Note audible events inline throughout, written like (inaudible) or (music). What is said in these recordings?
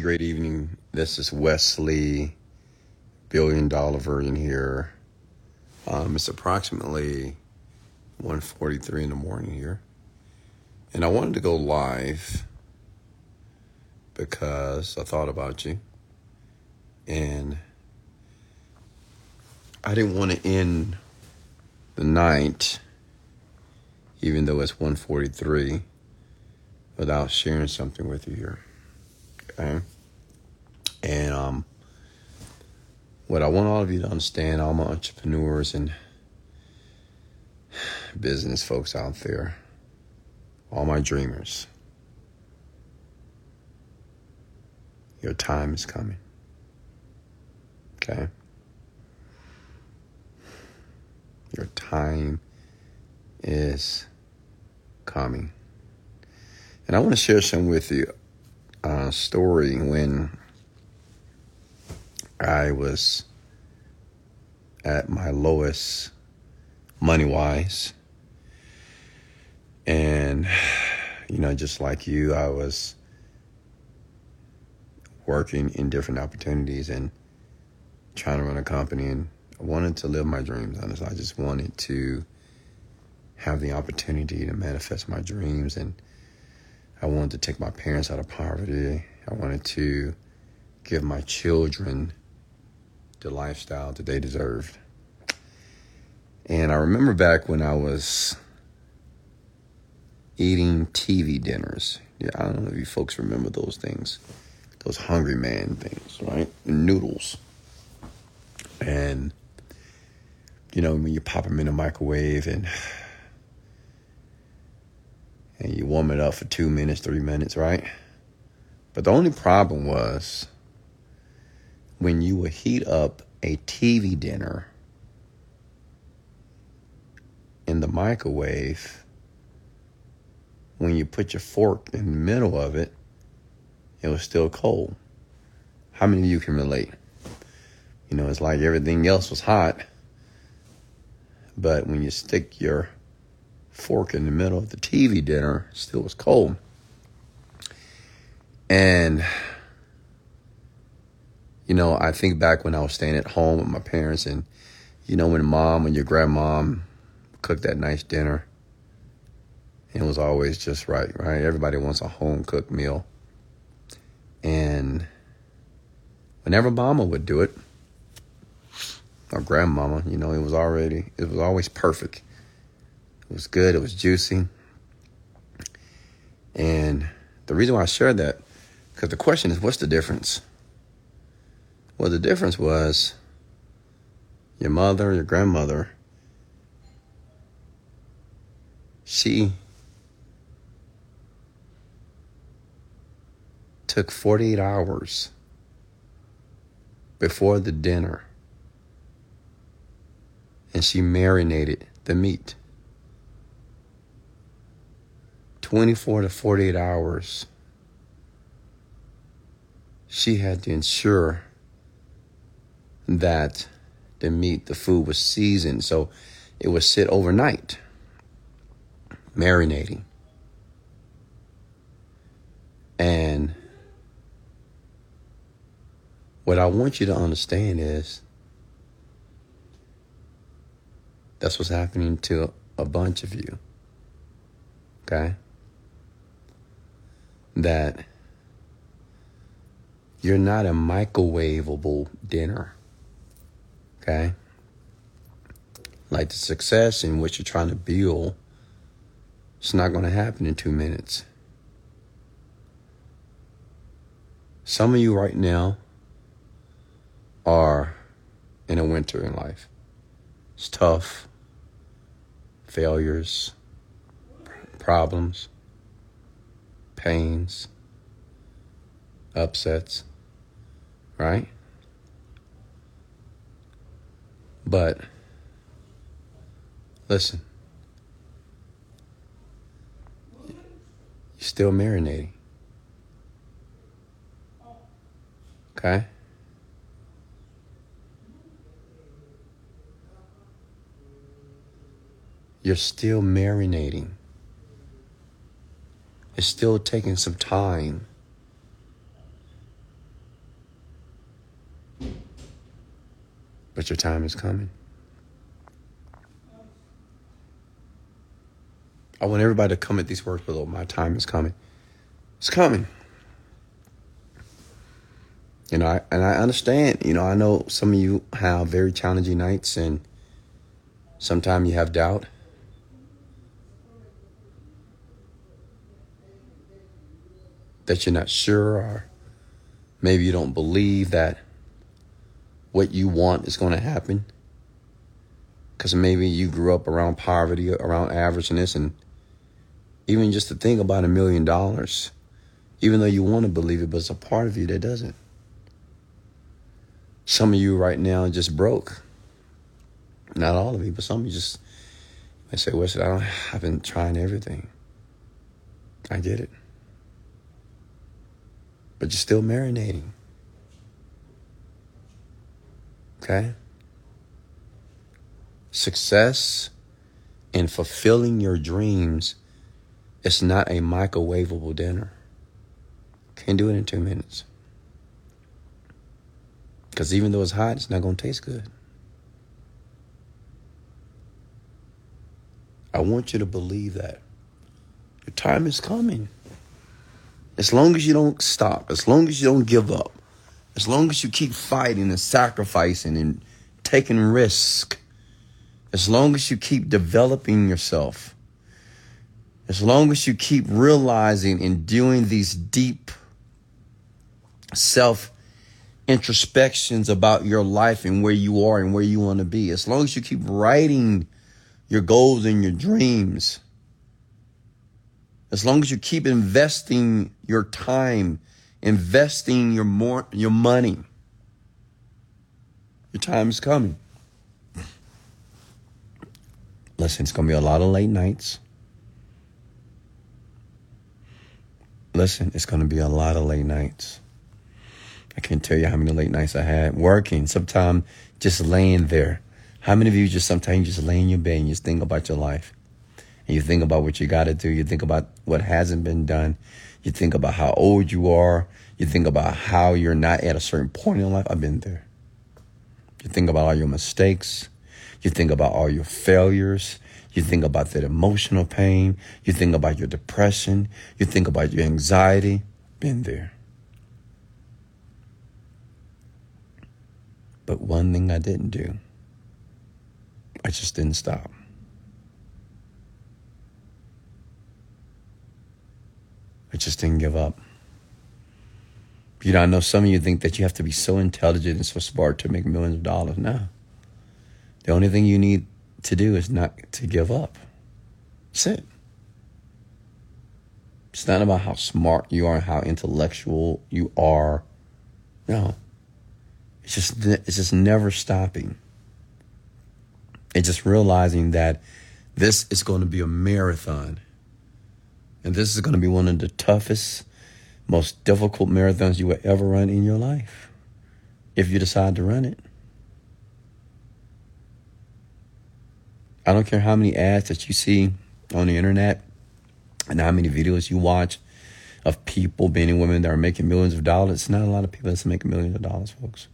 Great evening. This is Wesley, billion dollar Virgin here. Um, it's approximately 1.43 in the morning here. And I wanted to go live because I thought about you. And I didn't want to end the night, even though it's 1.43, without sharing something with you here. And um, what I want all of you to understand, all my entrepreneurs and business folks out there, all my dreamers, your time is coming. Okay? Your time is coming. And I want to share some with you uh, story when I was at my lowest money wise. And, you know, just like you, I was working in different opportunities and trying to run a company. And I wanted to live my dreams, honestly. I just wanted to have the opportunity to manifest my dreams and I wanted to take my parents out of poverty. I wanted to give my children the lifestyle that they deserved. And I remember back when I was eating TV dinners. Yeah, I don't know if you folks remember those things, those Hungry Man things, right? noodles. And, you know, when you pop them in the microwave and and you warm it up for two minutes, three minutes, right? But the only problem was when you would heat up a TV dinner in the microwave, when you put your fork in the middle of it, it was still cold. How many of you can relate? You know, it's like everything else was hot, but when you stick your fork in the middle of the TV dinner. Still was cold. And, you know, I think back when I was staying at home with my parents, and, you know, when mom and your grandmom cooked that nice dinner, it was always just right, right? Everybody wants a home cooked meal. And whenever mama would do it, or grandmama, you know, it was already, it was always perfect. It was good. It was juicy. And the reason why I shared that, because the question is, what's the difference? Well, the difference was your mother, your grandmother, she took 48 hours before the dinner and she marinated the meat. 24 to 48 hours, she had to ensure that the meat, the food was seasoned. So it would sit overnight, marinating. And what I want you to understand is that's what's happening to a bunch of you. Okay? That you're not a microwavable dinner. Okay? Like the success in which you're trying to build, it's not going to happen in two minutes. Some of you right now are in a winter in life. It's tough, failures, problems pains, upsets, right? But listen, you're still marinating. Okay? You're still marinating. It's still taking some time. But your time is coming. I want everybody to come at these words below. My time is coming. It's coming. You know, I, and I understand. You know, I know some of you have very challenging nights, and sometimes you have doubt. That you're not sure, or maybe you don't believe that what you want is going to happen. Because maybe you grew up around poverty, around averageness, and even just to think about a million dollars, even though you want to believe it, but it's a part of you that doesn't. Some of you right now just broke. Not all of you, but some of you just I say, Wesley, I don't I've been trying everything. I get it. But you're still marinating. Okay? Success in fulfilling your dreams is not a microwavable dinner. Can't do it in two minutes. Because even though it's hot, it's not going to taste good. I want you to believe that. Your time is coming. As long as you don't stop, as long as you don't give up, as long as you keep fighting and sacrificing and taking risk, as long as you keep developing yourself, as long as you keep realizing and doing these deep self introspections about your life and where you are and where you want to be. As long as you keep writing your goals and your dreams, as long as you keep investing your time, investing your more your money, your time is coming. Listen, it's gonna be a lot of late nights. Listen, it's gonna be a lot of late nights. I can't tell you how many late nights I had working, sometimes just laying there. How many of you just sometimes just lay in your bed and just think about your life? And you think about what you got to do. You think about what hasn't been done. You think about how old you are. You think about how you're not at a certain point in life. I've been there. You think about all your mistakes. You think about all your failures. You think about that emotional pain. You think about your depression. You think about your anxiety. Been there. But one thing I didn't do, I just didn't stop. I just didn't give up. You know, I know some of you think that you have to be so intelligent and so smart to make millions of dollars. No. The only thing you need to do is not to give up. That's it. It's not about how smart you are, how intellectual you are. No. It's just it's just never stopping. It's just realizing that this is going to be a marathon. And this is going to be one of the toughest, most difficult marathons you will ever run in your life. If you decide to run it. I don't care how many ads that you see on the internet and how many videos you watch of people, men and women that are making millions of dollars. It's not a lot of people that's making millions of dollars, folks.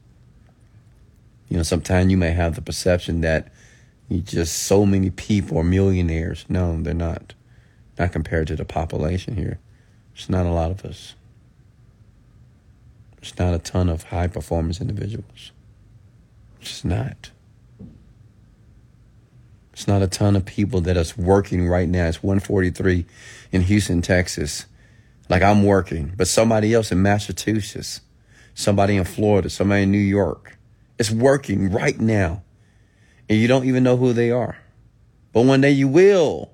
You know, sometimes you may have the perception that you just so many people are millionaires. No, they're not. Not compared to the population here. It's not a lot of us. It's not a ton of high performance individuals. It's not. It's not a ton of people that is working right now. It's 143 in Houston, Texas. Like I'm working, but somebody else in Massachusetts, somebody in Florida, somebody in New York, it's working right now. And you don't even know who they are. But one day you will.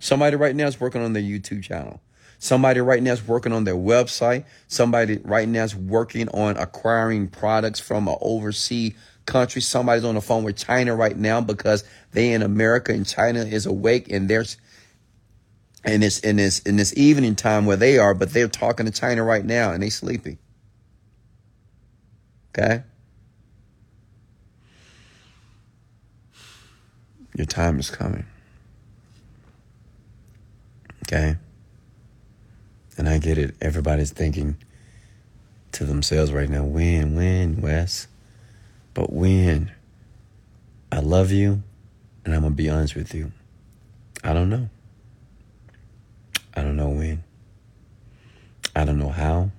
Somebody right now is working on their YouTube channel. Somebody right now is working on their website. Somebody right now is working on acquiring products from an overseas country. Somebody's on the phone with China right now because they in America and China is awake and there's and it's in this in this evening time where they are, but they're talking to China right now and they sleeping. Okay? Your time is coming. Okay? And I get it. Everybody's thinking to themselves right now, when, when, Wes? But when I love you, and I'm going to be honest with you, I don't know. I don't know when. I don't know how.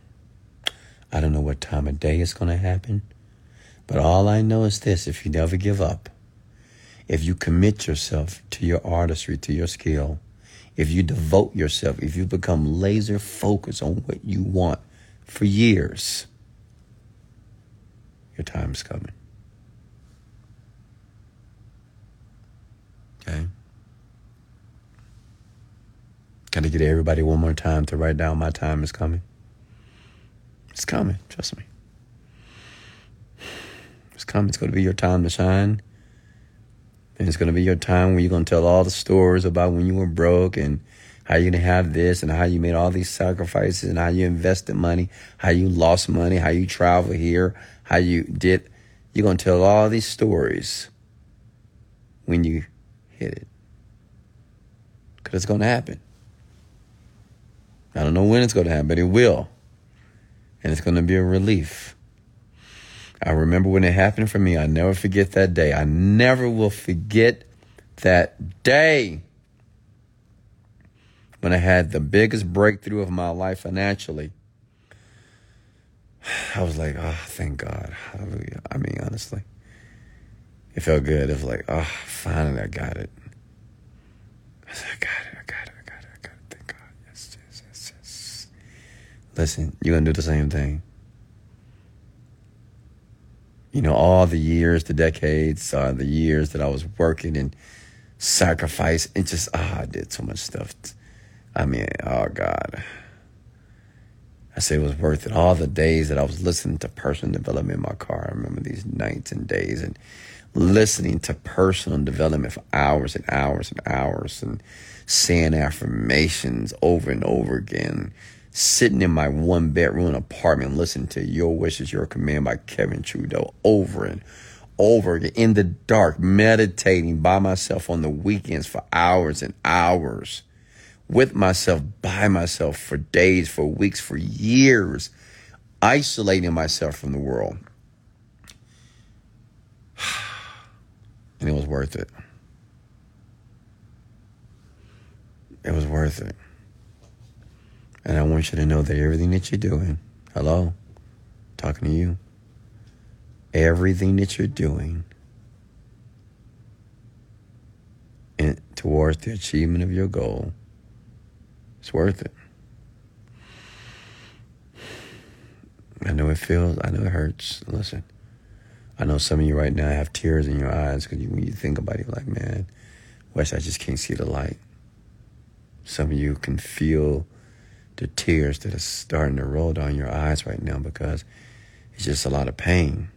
I don't know what time of day it's going to happen. But all I know is this if you never give up, if you commit yourself to your artistry, to your skill, if you devote yourself, if you become laser focused on what you want for years, your time's coming. Okay? Can I get everybody one more time to write down my time is coming. It's coming, trust me. It's coming. It's going to be your time to shine. And it's going to be your time when you're going to tell all the stories about when you were broke and how going to have this and how you made all these sacrifices and how you invested money, how you lost money, how you traveled here, how you did. You're going to tell all these stories when you hit it. Because it's going to happen. I don't know when it's going to happen, but it will. And it's going to be a relief. I remember when it happened for me. I never forget that day. I never will forget that day when I had the biggest breakthrough of my life financially. (sighs) I was like, oh, thank God. I mean, honestly, it felt good. It was like, oh, finally I got it. I said, I got it. I got it. I got it. I got it. Thank God. Yes, yes, yes, yes. Listen, you're going to do the same thing you know, all the years, the decades, uh, the years that I was working and sacrifice and just, ah, oh, I did so much stuff. I mean, oh God. I say it was worth it. All the days that I was listening to personal development in my car. I remember these nights and days and listening to personal development for hours and hours and hours and saying affirmations over and over again sitting in my one bedroom apartment listening to Your Wish Is Your Command by Kevin Trudeau over and over again in the dark, meditating by myself on the weekends for hours and hours, with myself, by myself for days, for weeks, for years, isolating myself from the world. (sighs) And it was worth it. It was worth it. And I want you to know that everything that you're doing, hello, talking to you, everything that you're doing and towards the achievement of your goal, it's worth it. I know it feels, I know it hurts. Listen, I know some of you right now have tears in your eyes because when you think about it, you're like, man, Wes, I just can't see the light. Some of you can feel the tears that are starting to roll down your eyes right now because it's just a lot of pain.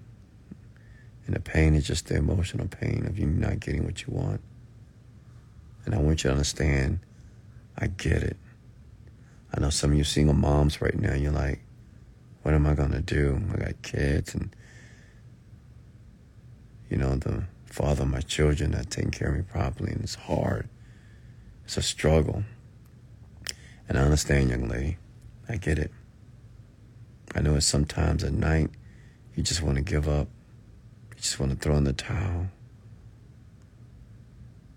And the pain is just the emotional pain of you not getting what you want. And I want you to understand, I get it. I know some of you single moms right now, you're like, what am I going to do? I got kids and, you know, the father of my children not taking care of me properly, and it's hard. It's a struggle. And I understand, young lady. I get it. I know it's sometimes at night you just want to give up. You just want to throw in the towel.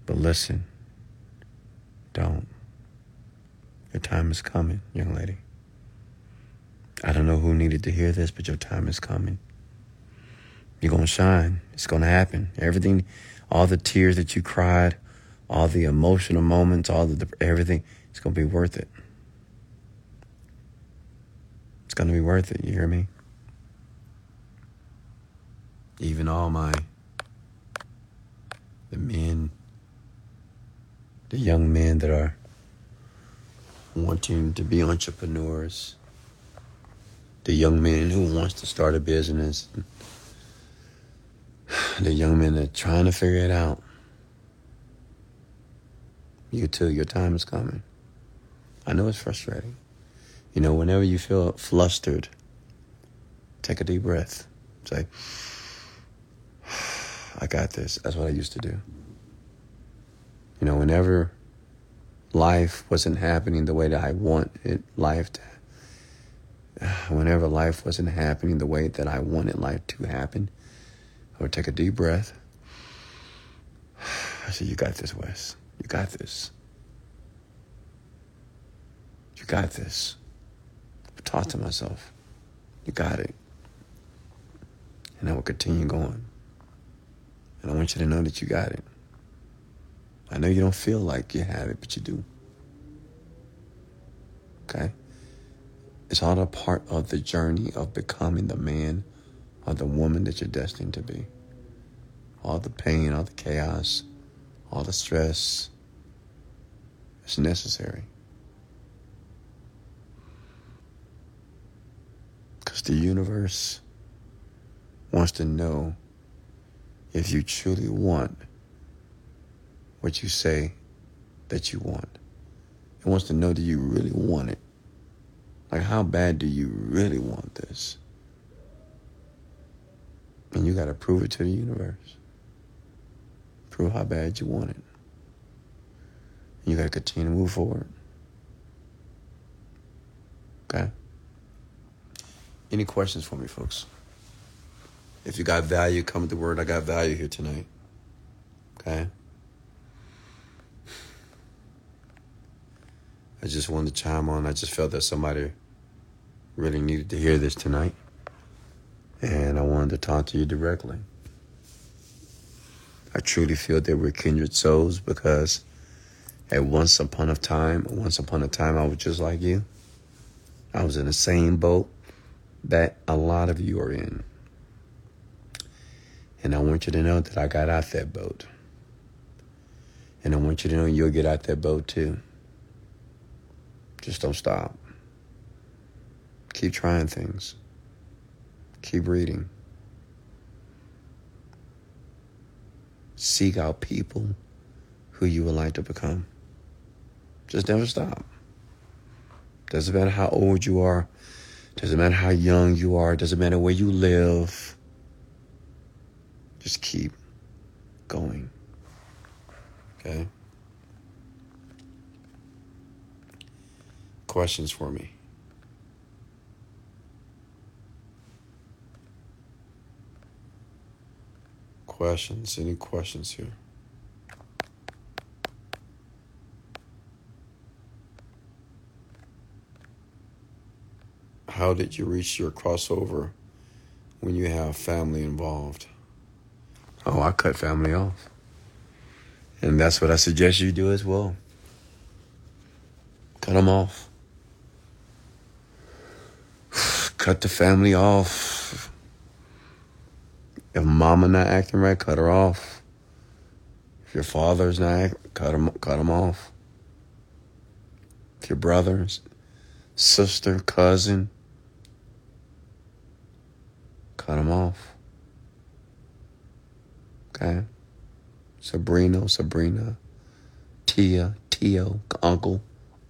But listen, don't. Your time is coming, young lady. I don't know who needed to hear this, but your time is coming. You're going to shine. It's going to happen. Everything, all the tears that you cried, all the emotional moments, all the everything, it's going to be worth it. It's going to be worth it. You hear me? Even all my, the men, the young men that are wanting to be entrepreneurs, the young man who wants to start a business, (sighs) the young men that are trying to figure it out. You too, your time is coming. I know it's frustrating. You know, whenever you feel flustered, take a deep breath. Say, (sighs) I got this. That's what I used to do. You know, whenever life wasn't happening the way that I wanted life to, (sighs) whenever life wasn't happening the way that I wanted life to happen, I would take a deep breath. (sighs) I said, You got this, Wes. You got this. You got this. I talk to myself. You got it. And I will continue going. And I want you to know that you got it. I know you don't feel like you have it, but you do. Okay? It's all a part of the journey of becoming the man or the woman that you're destined to be. All the pain, all the chaos, all the stress, it's necessary. Because the universe wants to know if you truly want what you say that you want. It wants to know that you really want it. Like, how bad do you really want this? And you got to prove it to the universe. Prove how bad you want it. You got to continue to move forward. Okay? Any questions for me, folks? If you got value, come with the word. I got value here tonight. Okay? I just wanted to chime on. I just felt that somebody really needed to hear this tonight. And I wanted to talk to you directly. I truly feel that we're kindred souls because at once upon a time, once upon a time, I was just like you. I was in the same boat that a lot of you are in. And I want you to know that I got out that boat. And I want you to know you'll get out that boat too. Just don't stop. Keep trying things. Keep reading. Seek out people who you would like to become. Just never stop. Doesn't matter how old you are. Doesn't matter how young you are. Doesn't matter where you live. Just keep going. Okay? Questions for me? Questions? Any questions here? How did you reach your crossover when you have family involved? Oh, I cut family off. And that's what I suggest you do as well. Cut them off. (sighs) Cut the family off. If mama not acting right, cut her off. If your father's not act, cut him, cut him off. If your brother's, sister, cousin, cut him off. Okay? Sabrina, Sabrina, Tia, Tio, uncle,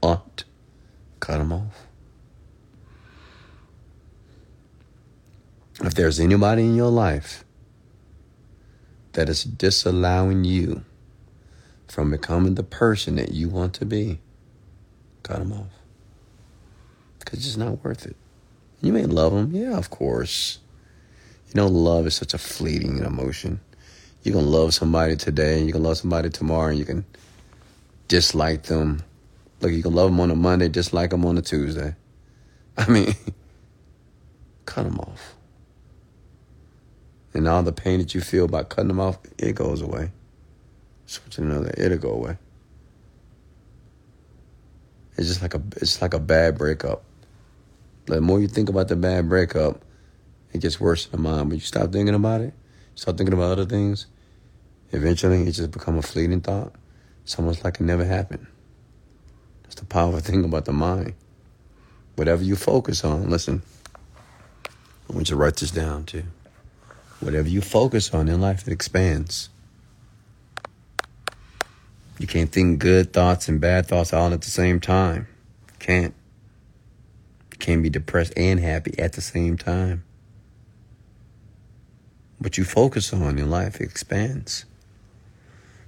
aunt, cut them off. If there's anybody in your life that is disallowing you from becoming the person that you want to be, cut them off. Because it's not worth it. You may love them, yeah, of course. You know, love is such a fleeting emotion you can love somebody today, you can love somebody tomorrow, and you can dislike them. Look, you can love them on a Monday, dislike them on a Tuesday. (laughs) I mean, (laughs) cut them off. And all the pain that you feel about cutting them off, it goes away. Know that it'll go away. It's just like a it's like a bad breakup. The more you think about the bad breakup, it gets worse in the mind. But you stop thinking about it, start thinking about other things, eventually it just become a fleeting thought. It's almost like it never happened. That's the powerful thing about the mind. Whatever you focus on, listen, I want you to write this down too. Whatever you focus on in life, it expands. You can't think good thoughts and bad thoughts all at the same time. can't. You can't be depressed and happy at the same time. What you focus on in life expands.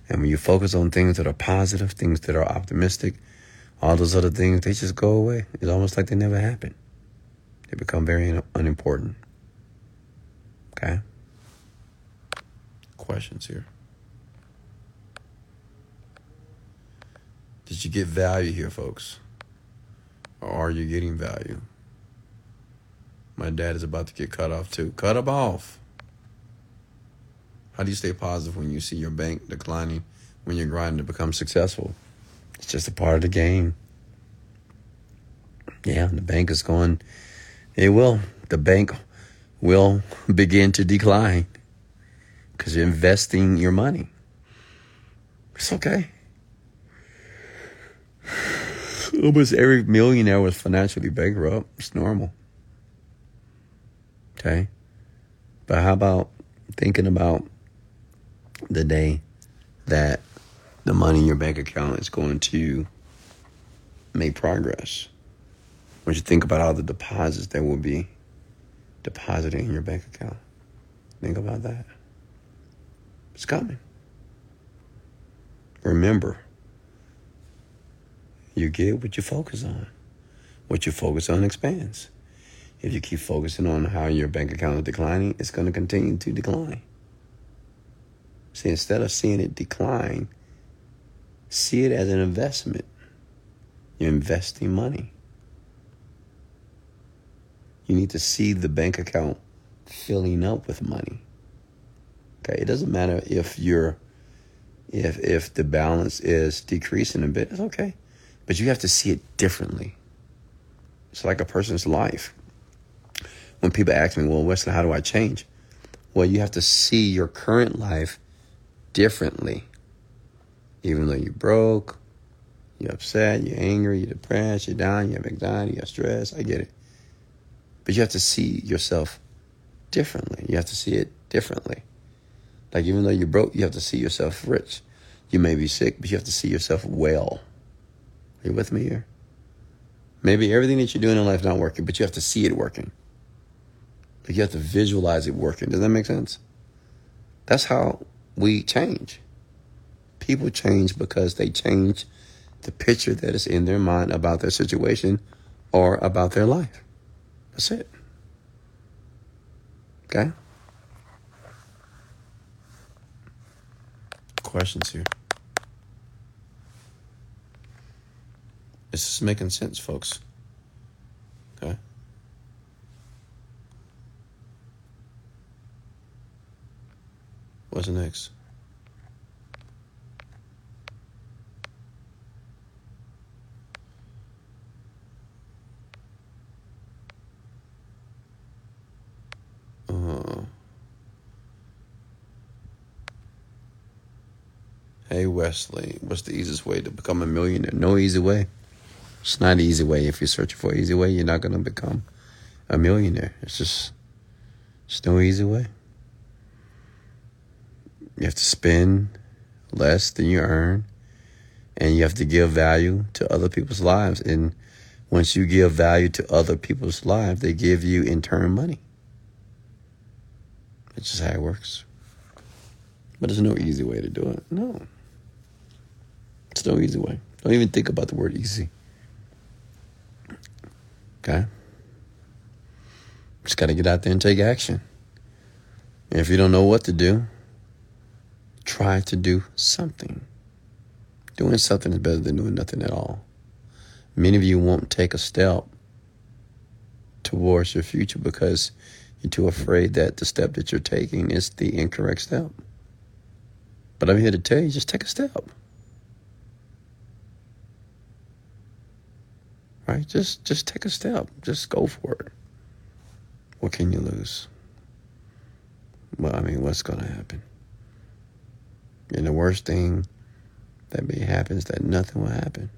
And when you focus on things that are positive, things that are optimistic, all those other things, they just go away. It's almost like they never happened. They become very unimportant. Okay? Questions here. Did you get value here, folks? Or are you getting value? My dad is about to get cut off too. Cut him off. How do you stay positive when you see your bank declining when you're grinding to become successful? It's just a part of the game. Yeah, the bank is going, it will. The bank will begin to decline because you're investing your money. It's okay. (sighs) Almost every millionaire was financially bankrupt. It's normal. Okay? But how about thinking about the day that the money in your bank account is going to make progress? When you think about all the deposits that will be deposited in your bank account, think about that. It's coming. Remember, you get what you focus on. What you focus on expands. If you keep focusing on how your bank account is declining, it's going to continue to decline. See, instead of seeing it decline, see it as an investment. You're investing money. You need to see the bank account filling up with money. Okay, it doesn't matter if you're if if the balance is decreasing a bit, it's okay. But you have to see it differently. It's like a person's life. When people ask me, well, Wesley, how do I change? Well, you have to see your current life differently. Even though you're broke, you're upset, you're angry, you're depressed, you're down, you have anxiety, you have stress, I get it. But you have to see yourself differently. You have to see it differently. Like even though you're broke, you have to see yourself rich. You may be sick, but you have to see yourself well. Are you with me here? Maybe everything that you're doing in life not working, but you have to see it working. Like you have to visualize it working. Does that make sense? That's how we change. People change because they change the picture that is in their mind about their situation or about their life. That's it. Okay? Questions here? Is this making sense, folks? Okay. What's next? Uh, hey Wesley, what's the easiest way to become a millionaire? No easy way. It's not an easy way. If you're searching for an easy way, you're not to become a millionaire. It's just, it's no easy way. You have to spend less than you earn, and you have to give value to other people's lives. And once you give value to other people's lives, they give you in turn money. It's just how it works. But there's no easy way to do it. No. It's no easy way. Don't even think about the word easy. Okay? Just got to get out there and take action. And if you don't know what to do, try to do something. Doing something is better than doing nothing at all. Many of you won't take a step towards your future because you're too afraid that the step that you're taking is the incorrect step. But I'm here to tell you just take a step. Right? Just just take a step. Just go for it. What can you lose? Well, I mean, what's going to happen? And the worst thing that may happen is that nothing will happen.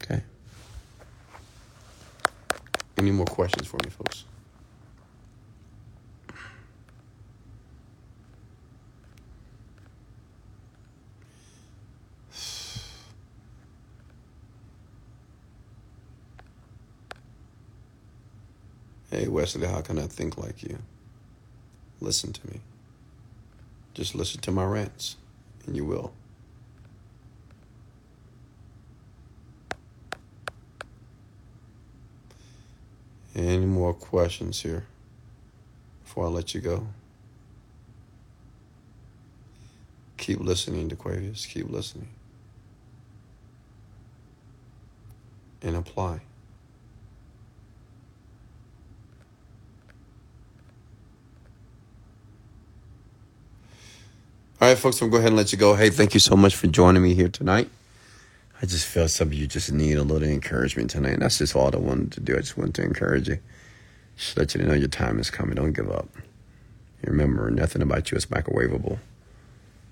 Okay? Any more questions for me, folks? Hey, Wesley, how can I think like you? Listen to me. Just listen to my rants, and you will. Any more questions here before I let you go? keep listening, DeQuavius. Keep listening. And apply. All right, folks, I'm going to go ahead and let you go. Hey, thank you so much for joining me here tonight. I just feel some of you just need a little encouragement tonight. And that's just all I wanted to do. I just wanted to encourage you. Just let you know your time is coming. Don't give up. Remember, nothing about you is microwavable.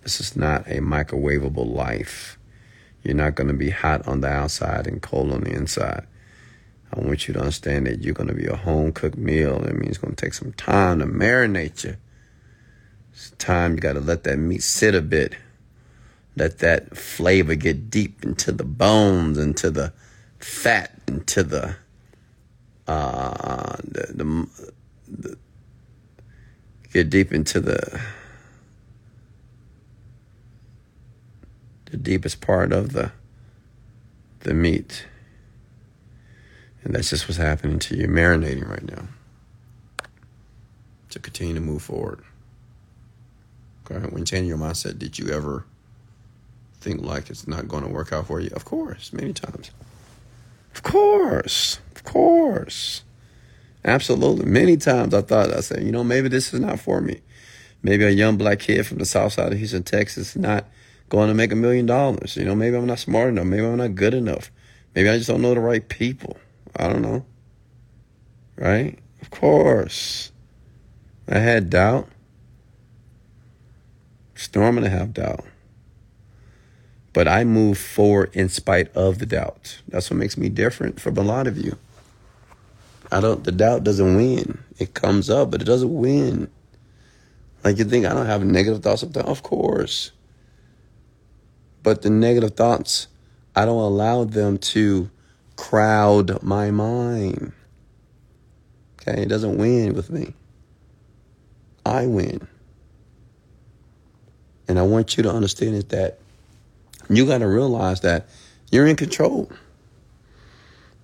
This is not a microwavable life. You're not going to be hot on the outside and cold on the inside. I want you to understand that you're going to be a home cooked meal. That means it's going to take some time to marinate you. It's time you got to let that meat sit a bit. Let that flavor get deep into the bones, into the fat, into the uh, the, the, the get deep into the the deepest part of the the meat. And that's just what's happening to you, marinating right now. To continue to move forward. Okay, when changing your mindset, did you ever think like it's not going to work out for you? Of course, many times. Of course, of course. Absolutely. Many times I thought, I said, you know, maybe this is not for me. Maybe a young black kid from the south side of Houston, Texas, not going to make a million dollars. You know, maybe I'm not smart enough. Maybe I'm not good enough. Maybe I just don't know the right people. I don't know. Right? Of course. I had doubt. It's normal to have doubt. But I move forward in spite of the doubt. That's what makes me different from a lot of you. I don't the doubt doesn't win. It comes up, but it doesn't win. Like you think I don't have negative thoughts of doubt? Of course. But the negative thoughts, I don't allow them to crowd my mind. Okay, it doesn't win with me. I win. And I want you to understand is that you got to realize that you're in control.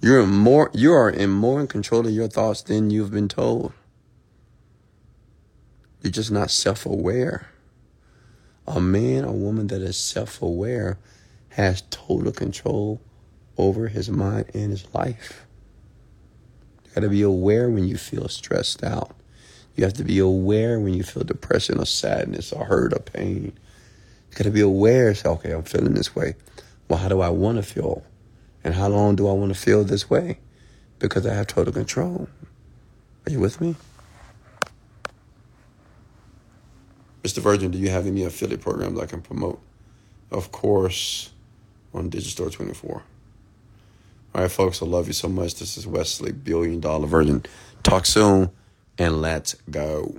You're in more you are in more in control of your thoughts than you've been told. You're just not self-aware. A man or woman that is self-aware has total control over his mind and his life. You got to be aware when you feel stressed out. You have to be aware when you feel depression or sadness or hurt or pain. You got to be aware. Say, okay, I'm feeling this way. Well, how do I want to feel? And how long do I want to feel this way? Because I have total control. Are you with me? Mr. Virgin, do you have any affiliate programs I can promote? Of course, on Digistore 24. All right, folks, I love you so much. This is Wesley, Billion Dollar Virgin. Talk soon, and let's go.